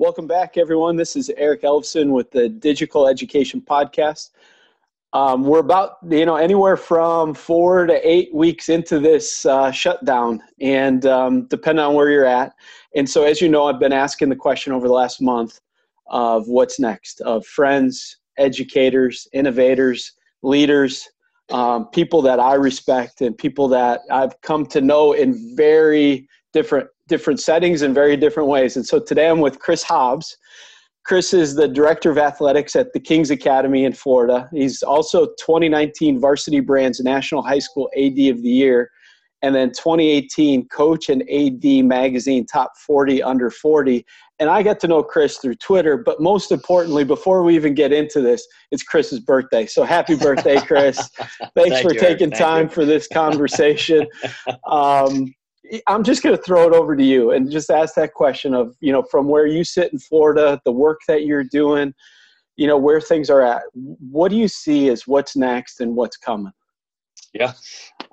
Welcome back, everyone. This is Eric Elfson with the Digital Education Podcast. Um, we're about, you know, anywhere from four to eight weeks into this uh, shutdown, and um, depending on where you're at. And so, as you know, I've been asking the question over the last month of what's next, of friends, educators, innovators, leaders, um, people that I respect, and people that I've come to know in very different different settings in very different ways. And so today I'm with Chris Hobbs. Chris is the director of athletics at the Kings Academy in Florida. He's also 2019 Varsity Brands National High School AD of the Year, and then 2018 Coach and AD Magazine Top 40 Under 40. And I got to know Chris through Twitter, but most importantly, before we even get into this, it's Chris's birthday. So happy birthday, Chris! Thanks Thank for you, taking time you. for this conversation. Um, I'm just going to throw it over to you and just ask that question of, you know, from where you sit in Florida, the work that you're doing, you know, where things are at. What do you see as what's next and what's coming? Yeah.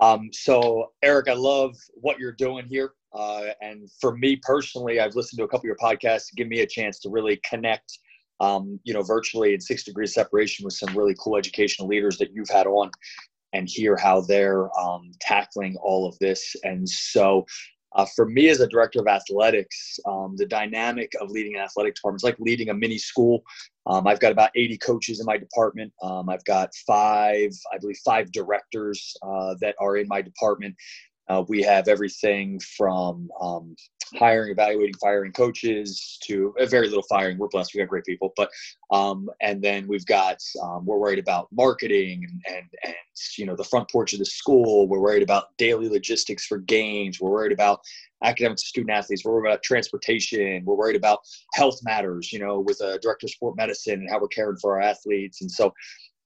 Um, so, Eric, I love what you're doing here. Uh, and for me personally, I've listened to a couple of your podcasts to give me a chance to really connect, um, you know, virtually in six degrees separation with some really cool educational leaders that you've had on and hear how they're um, tackling all of this. And so, uh, for me as a director of athletics, um, the dynamic of leading an athletic department is like leading a mini school. Um, I've got about 80 coaches in my department. Um, I've got five, I believe, five directors uh, that are in my department. Uh, we have everything from um, hiring, evaluating, firing coaches to uh, very little firing. We're blessed; we got great people. But um, and then we've got um, we're worried about marketing and, and and you know the front porch of the school. We're worried about daily logistics for games. We're worried about academic student athletes. We're worried about transportation. We're worried about health matters. You know, with a director of sport medicine and how we're caring for our athletes. And so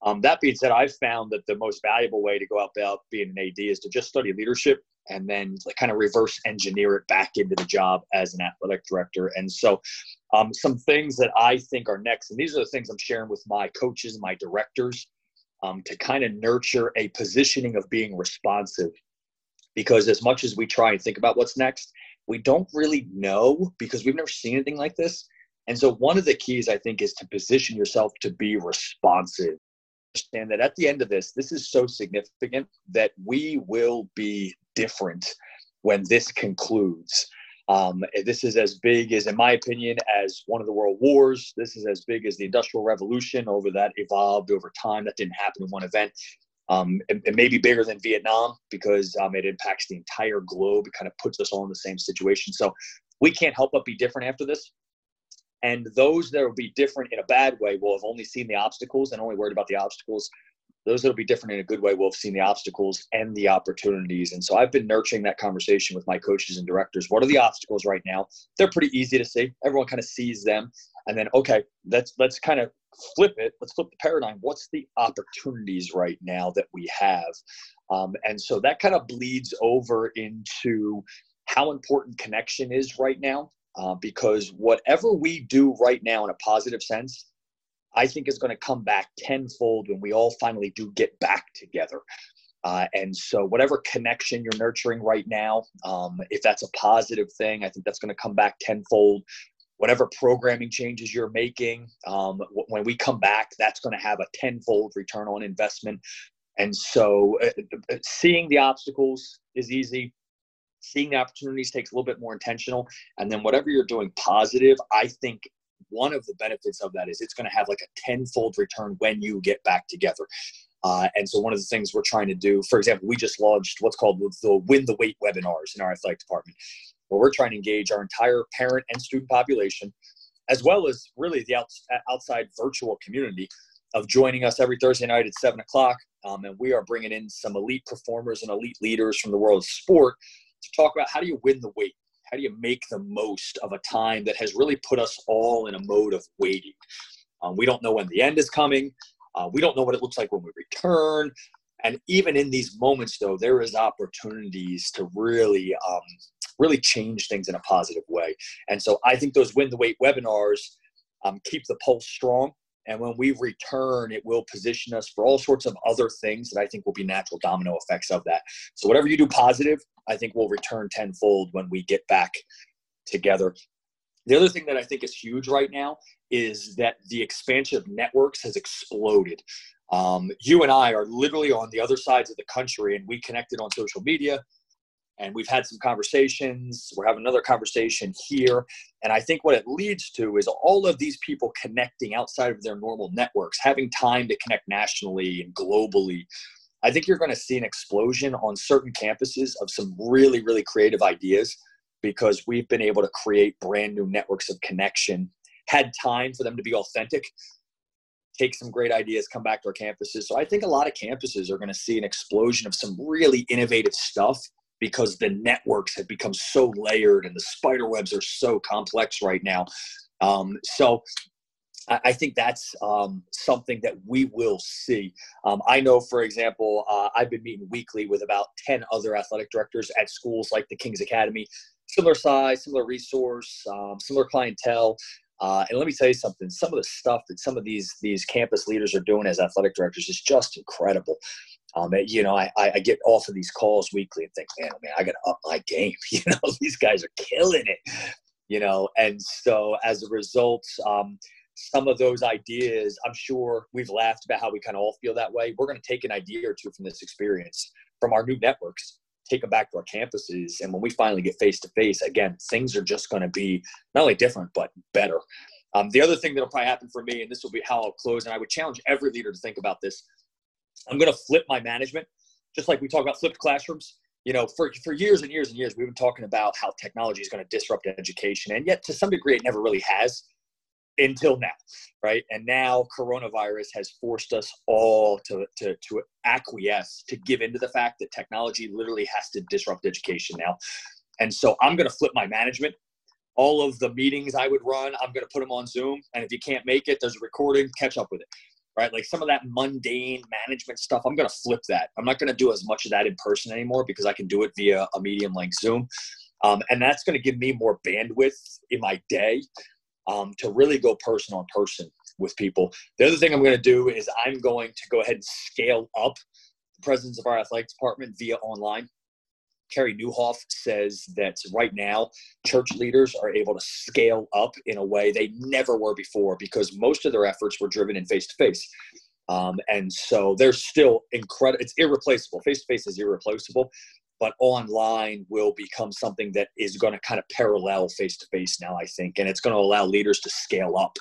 um, that being said, I've found that the most valuable way to go about being an AD is to just study leadership and then kind of reverse engineer it back into the job as an athletic director. And so, um, some things that I think are next, and these are the things I'm sharing with my coaches and my directors um, to kind of nurture a positioning of being responsive. Because as much as we try and think about what's next, we don't really know because we've never seen anything like this. And so, one of the keys I think is to position yourself to be responsive understand that at the end of this, this is so significant that we will be different when this concludes. Um, this is as big as, in my opinion, as one of the world wars. This is as big as the Industrial Revolution. Over that evolved over time. That didn't happen in one event. Um, it, it, may be bigger than Vietnam because um, it impacts the entire globe. It kind of puts us all in the same situation. So we can't help but be different after this. And those that will be different in a bad way will have only seen the obstacles and only worried about the obstacles. Those that will be different in a good way will have seen the obstacles and the opportunities. And so I've been nurturing that conversation with my coaches and directors. What are the obstacles right now? They're pretty easy to see. Everyone kind of sees them. And then, okay, let's let's kind of flip it. Let's flip the paradigm. What's the opportunities right now that we have? Um, and so that kind of bleeds over into how important connection is right now uh, because whatever we do right now in a positive sense, I think is going to come back tenfold when we all finally do get back together. Uh, and so, whatever connection you're nurturing right now, um, if that's a positive thing, I think that's going to come back tenfold. Whatever programming changes you're making, um, w- when we come back, that's going to have a tenfold return on investment. And so, uh, uh seeing the obstacles is easy seeing the opportunities takes a little bit more intentional. And then whatever you're doing positive i think one of the benefits of that is it's going to have like a tenfold return when you get back together. Uh, and so one of the things we're trying to do for example we just launched what's called the win the wait webinars in our athletic department where we're trying to engage our entire parent and student population as well as really the outside virtual community of joining us every thursday night at 7 o'clock. Um, and we are bringing in some elite performers and elite leaders from the world of sport to talk about how do you win the wait? How do you make the most of a time that has really put us all in a mode of waiting? Um, we don't know when the end is coming. Uh, we don't know what it looks like when we return. And even in these moments, though, there is opportunities to really, um, really change things in a positive way. And so I think those win the wait webinars um, keep the pulse strong. And when we return, it will position us for all sorts of other things that I think will be natural domino effects of that. So whatever you do positive, I think will return tenfold when we get back together. The other thing that I think is huge right now is that the expansion of networks has exploded. Um, you and I are literally on the other sides of the country, and we connected on social media and we've had some conversations. We're having another conversation here. And I think what it leads to is all of these people connecting outside of their normal networks, having time to connect nationally and globally. I think you're going to see an explosion on certain campuses of some really, really creative ideas because we've been able to create brand new networks of connection, had time for them to be authentic, take some great ideas, come back to our campuses. So I think a lot of campuses are going to see an explosion of some really innovative stuff because the networks have become so layered and the spider webs are so complex right now. Um, so I, think that's um, something that we will see. Um, I know, for example, uh, I've been meeting weekly with about 10 other athletic directors at schools like the King's Academy, similar size, similar resource, um, similar clientele. Uh, and let me tell you something. Some of the stuff that some of these these campus leaders are doing as athletic directors is just incredible. Um, you know, I, I get off of these calls weekly and think, man, man, I got to up my game. You know, these guys are killing it. You know, and so as a result, um, some of those ideas, I'm sure we've laughed about how we kind of all feel that way. We're going to take an idea or two from this experience, from our new networks, take them back to our campuses, and when we finally get face to face, again, things are just going to be not only different but better. Um, the other thing that'll probably happen for me, and this will be how I'll close, and I would challenge every leader to think about this I'm going to flip my management, just like we talk about flipped classrooms. You know, for, for years and years and years, we've been talking about how technology is going to disrupt education. And yet, to some degree, it never really has until now, right? And now coronavirus has forced us all to, to, to acquiesce, to give into the fact that technology literally has to disrupt education now. And so I'm going to flip my management. All of the meetings I would run, I'm going to put them on Zoom. And if you can't make it, there's a recording, catch up with it right? Like some of that mundane management stuff, I'm going to flip that. I'm not going to do as much of that in person anymore because I can do it via a medium like Zoom. Um, and that's going to give me more bandwidth in my day um, to really go person on person with people. The other thing I'm going to do is I'm going to go ahead and scale up the presence of our athletic department via online. Carey Nieuwhof says that right now, church leaders are able to scale up in a way they never were before because most of their efforts were driven in face to face. And so they're still incredible. It's irreplaceable. Face to face is irreplaceable, but online will become something that is going to kind of parallel face to face now, I think. And it's going to allow leaders to scale up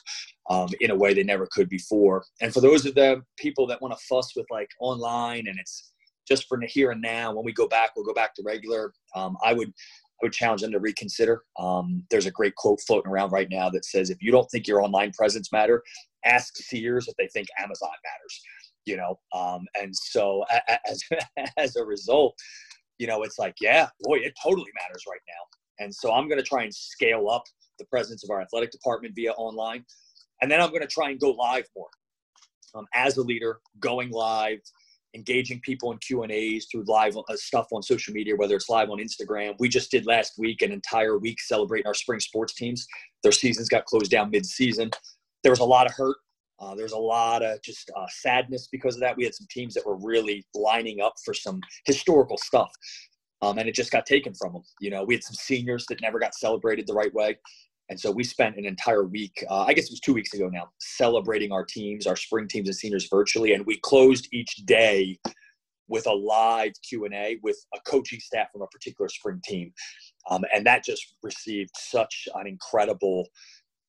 um, in a way they never could before. And for those of the people that want to fuss with like online and it's just for here and now. When we go back, we'll go back to regular. Um, I would I would challenge them to reconsider. Um, there's a great quote floating around right now that says, "If you don't think your online presence matter, ask Sears if they think Amazon matters." You know, um, and so as as a result, you know, it's like, yeah, boy, it totally matters right now. And so I'm going to try and scale up the presence of our athletic department via online, and then I'm going to try and go live more. Um, as a leader, going live, engaging people in Q and A's through live uh, stuff on social media, whether it's live on Instagram. We just did last week an entire week celebrating our spring sports teams. Their seasons got closed down mid-season. There was a lot of hurt. Uh, there was a lot of just uh, sadness because of that. We had some teams that were really lining up for some historical stuff, um, and it just got taken from them. You know, we had some seniors that never got celebrated the right way. And so we spent an entire week, uh, I guess it was two weeks ago now, celebrating our teams, our spring teams and seniors virtually. And we closed each day with a live Q&A with a coaching staff from a particular spring team. Um, and that just received such an incredible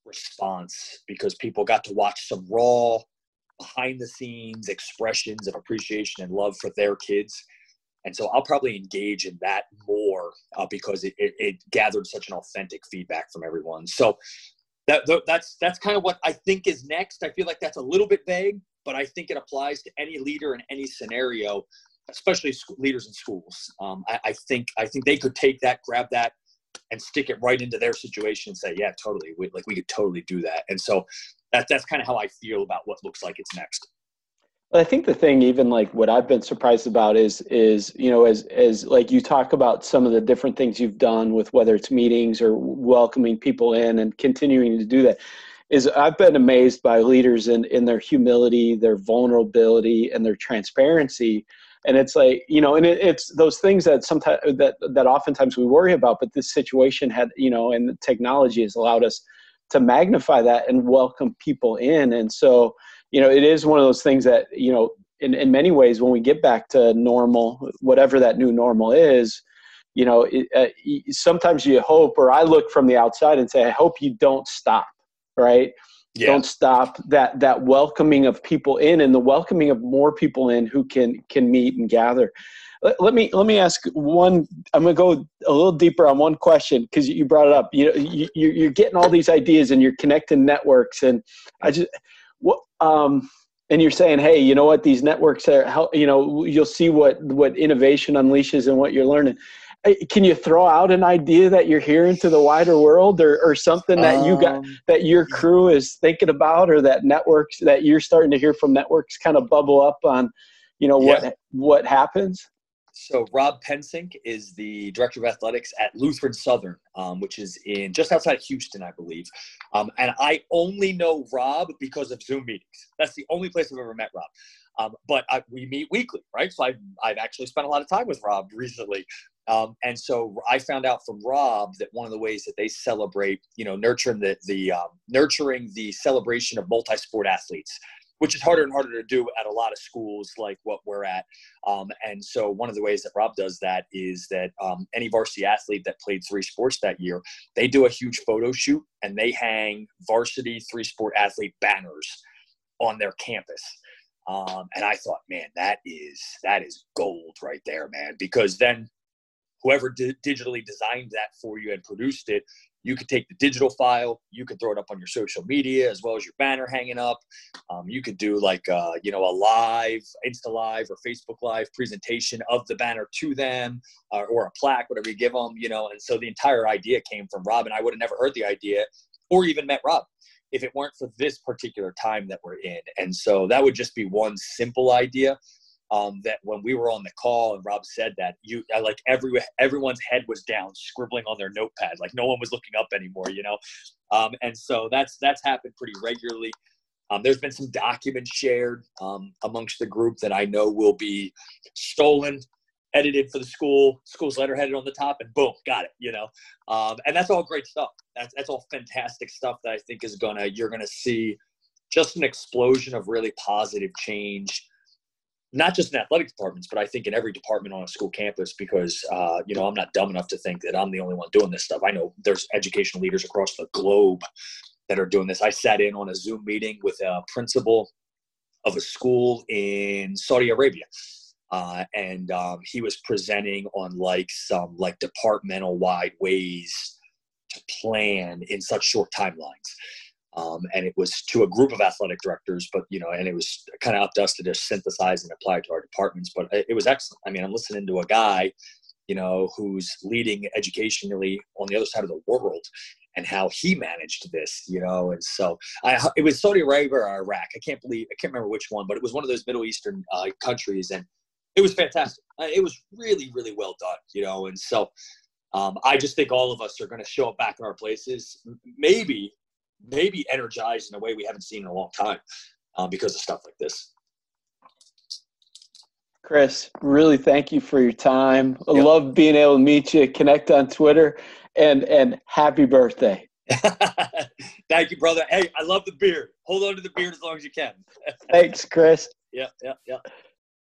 response because people got to watch some raw behind the scenes expressions of appreciation and love for their kids and so I'll probably engage in that more uh, because it, it, it, gathered such an authentic feedback from everyone. So that, that's that's kind of what I think is next. I feel like that's a little bit vague, but I think it applies to any leader in any scenario, especially leaders in schools. Um, I, I, think I think they could take that, grab that, and stick it right into their situation and say, yeah, totally, we, like we could totally do that. And so that that's kind of how I feel about what looks like it's next. I think the thing, even like what I've been surprised about, is is you know as as like you talk about some of the different things you've done with whether it's meetings or welcoming people in and continuing to do that, is I've been amazed by leaders in in their humility, their vulnerability, and their transparency. And it's like you know and it, it's those things that sometimes that that oftentimes we worry about but this situation had you know and technology has allowed us to magnify that and welcome people in. And so you know it is one of those things that you know in, in many ways when we get back to normal whatever that new normal is you know it, uh, sometimes you hope or i look from the outside and say i hope you don't stop right? Yeah. don't stop that that welcoming of people in and the welcoming of more people in who can can meet and gather. Let, let me let me ask one i'm going to go a little deeper on one question because you brought it up. You know you, you're getting all these ideas and you're connecting networks and i just what um and you're saying hey you know what? These networks are how you know you'll see what what innovation unleashes and what you're learning. Can you throw out an idea that you're hearing to the wider world or, or something that um, you got um, that your crew is thinking about or that networks that you're starting to hear from networks kind of bubble up on you know what yeah. what happens so rob pensink is the director of athletics at lutheran southern um, which is in just outside houston i believe um, and i only know rob because of zoom meetings that's the only place i've ever met rob um, but I, we meet weekly, right? So I've, I've actually spent a lot of time with Rob recently. Um, and so I found out from Rob that one of the ways that they celebrate, you know, nurturing the the um, nurturing the celebration of multi-sport athletes, which is harder and harder to do at a lot of schools like what we're at. Um, and so one of the ways that Rob does that is that um, any varsity athlete that played three sports that year, they do a huge photo shoot and they hang varsity three sport athlete banners on their campus. Um, and I thought, man, that is that is gold right there, man. Because then whoever di- digitally designed that for you and produced it, you could take the digital file, you could throw it up on your social media as well as your banner hanging up. Um, you could do like uh, you know a live, Insta live or Facebook live presentation of the banner to them, uh, or a plaque, whatever you give them. You know, and so the entire idea came from Rob, and I would have never heard the idea or even met Rob if it weren't for this particular time that we're in. And so that would just be one simple idea um, that when we were on the call and Rob said that you like every everyone's head was down scribbling on their notepad like no one was looking up anymore you know? Um, and so that's that's happened pretty regularly. Um, there's been some documents shared um, amongst the group that I know will be stolen edited for the school school's letterheaded on the top and boom got it you know? Um, and that's all great stuff. That's, that's all fantastic stuff that I think is gonna you're gonna see just an explosion of really positive change not just in athletic departments, but I think in every department on a school campus because, uh, you know, I'm not dumb enough to think that I'm the only one doing this stuff. I know there's educational leaders across the globe that are doing this. I sat in on a Zoom meeting with a principal of a school in Saudi Arabia. Uh, and um, he was presenting on like some like departmental wide ways to plan in such short timelines um, and it was to a group of athletic directors but you know and it was kind of up to us to just synthesize and apply to our departments but it was excellent. I mean i'm listening to a guy you know who's leading educationally on the other side of the world and how he managed this you know and so I, it was saudi arabia or iraq i can't believe i can't remember which one but it was one of those middle eastern uh, countries and it was fantastic. It was really really well done you know and so um, I just think all of us are going to show up back in our places, maybe maybe energized in a way we haven't seen in a long time um, because of stuff like this. Chris, really thank you for your time. I yep. love being able to meet you, connect on Twitter, and and happy birthday. thank you, brother. Hey, I love the beard. Hold on to the beard as long as you can. Thanks, Chris. Yeah, yeah, yeah.